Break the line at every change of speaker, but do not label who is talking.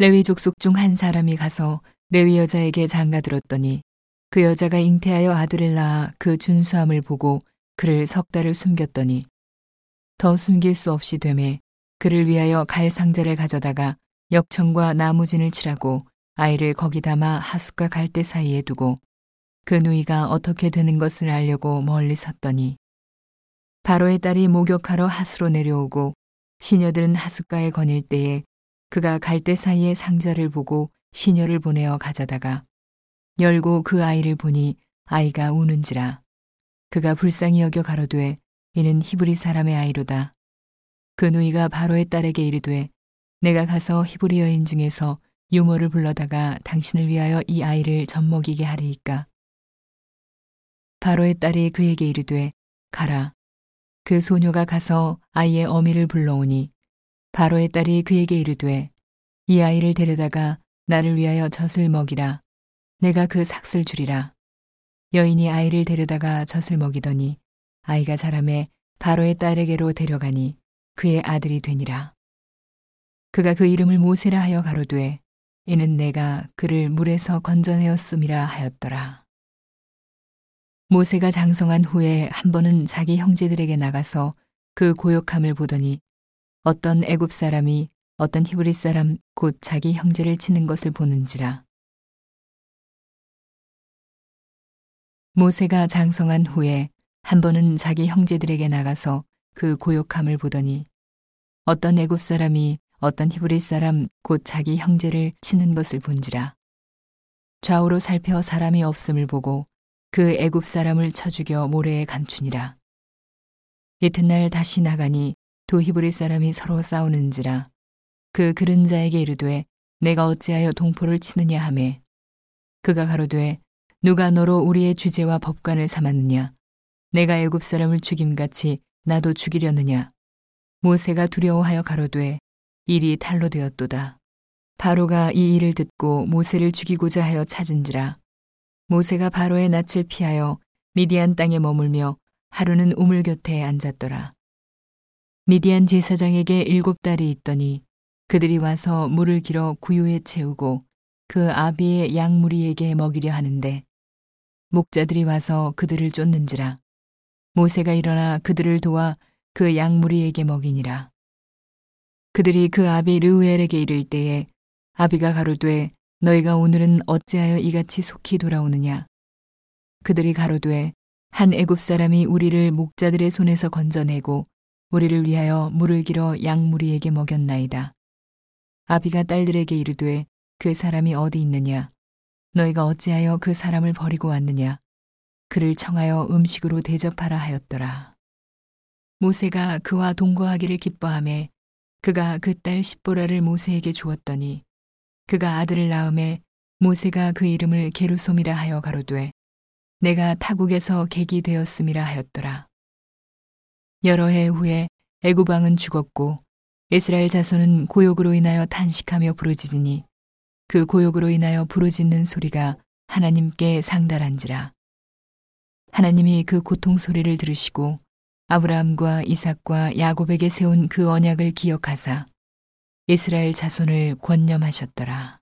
레위 족속 중 한 사람이 가서 레위 여자에게 장가 들었더니 그 여자가 잉태하여 아들을 낳아 그 준수함을 보고 그를 석 달을 숨겼더니 더 숨길 수 없이 되매 그를 위하여 갈 상자를 가져다가 역청과 나무진을 칠하고 아이를 거기 담아 하숫과 갈대 사이에 두고 그 누이가 어떻게 되는 것을 알려고 멀리 섰더니 바로의 딸이 목욕하러 하수로 내려오고 시녀들은 하숫가에 거닐 때에 그가 갈대 사이에 상자를 보고 시녀를 보내어 가져다가 열고 그 아이를 보니 아이가 우는지라. 그가 불쌍히 여겨 가로되 이는 히브리 사람의 아이로다. 그 누이가 바로의 딸에게 이르되 내가 가서 히브리 여인 중에서 유모를 불러다가 당신을 위하여 이 아이를 젖먹이게 하리이까. 바로의 딸이 그에게 이르되 가라. 그 소녀가 가서 아이의 어미를 불러오니 바로의 딸이 그에게 이르되 이 아이를 데려다가 나를 위하여 젖을 먹이라. 내가 그 삭슬 주리라. 여인이 아이를 데려다가 젖을 먹이더니 아이가 자라매 바로의 딸에게로 데려가니 그의 아들이 되니라. 그가 그 이름을 모세라 하여 가로되 이는 내가 그를 물에서 건져내었음이라 하였더라. 모세가 장성한 후에 한 번은 자기 형제들에게 나가서 그 고욕함을 보더니 어떤 애굽 사람이 어떤 히브리 사람 곧 자기 형제를 치는 것을 보는지라. 모세가 장성한 후에 한 번은 자기 형제들에게 나가서 그 고욕함을 보더니 어떤 애굽 사람이 어떤 히브리 사람 곧 자기 형제를 치는 것을 본지라. 좌우로 살펴 사람이 없음을 보고 그 애굽 사람을 쳐 죽여 모래에 감추니라. 이튿날 다시 나가니 두 히브리 사람이 서로 싸우는지라. 그 그른 자에게 이르되 내가 어찌하여 동포를 치느냐 하매 그가 가로되 누가 너로 우리의 주제와 법관을 삼았느냐 내가 애굽 사람을 죽임같이 나도 죽이려느냐 모세가 두려워하여 가로되 일이 탈로 되었도다 바로가 이 일을 듣고 모세를 죽이고자 하여 찾은지라 모세가 바로의 낯을 피하여 미디안 땅에 머물며 하루는 우물 곁에 앉았더라. 미디안 제사장에게 일곱 딸이 있더니 그들이 와서 물을 길어 구유에 채우고 그 아비의 양무리에게 먹이려 하는데 목자들이 와서 그들을 쫓는지라 모세가 일어나 그들을 도와 그 양무리에게 먹이니라 그들이 그 아비 르우엘에게 이를 때에 아비가 가로되 너희가 오늘은 어찌하여 이같이 속히 돌아오느냐? 그들이 가로되 한 애굽 사람이 우리를 목자들의 손에서 건져내고 우리를 위하여 물을 길어 양무리에게 먹였나이다. 아비가 딸들에게 이르되 그 사람이 어디 있느냐? 너희가 어찌하여 그 사람을 버리고 왔느냐? 그를 청하여 음식으로 대접하라 하였더라. 모세가 그와 동거하기를 기뻐함에 그가 그 딸 십보라를 모세에게 주었더니 그가 아들을 낳음에 모세가 그 이름을 게루솜이라 하여 가로되 내가 타국에서 객이 되었음이라 하였더라. 여러 해 후에 왕은 죽었고 이스라엘 자손은 고욕으로 인하여 탄식하며 부르짖으니 그 고욕으로 인하여 부르짖는 소리가 하나님께 상달한지라. 하나님이 그 고통 소리를 들으시고 아브라함과 이삭과 야곱에게 세운 그 언약을 기억하사 이스라엘 자손을 권념하셨더라.